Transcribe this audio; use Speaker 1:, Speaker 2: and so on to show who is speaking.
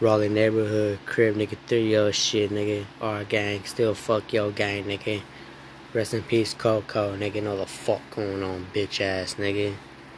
Speaker 1: Raleigh neighborhood, crib nigga, three yo shit, nigga. Our gang, still fuck yo gang, nigga. Rest in peace, Coco, nigga. Know the fuck going on, bitch ass, nigga.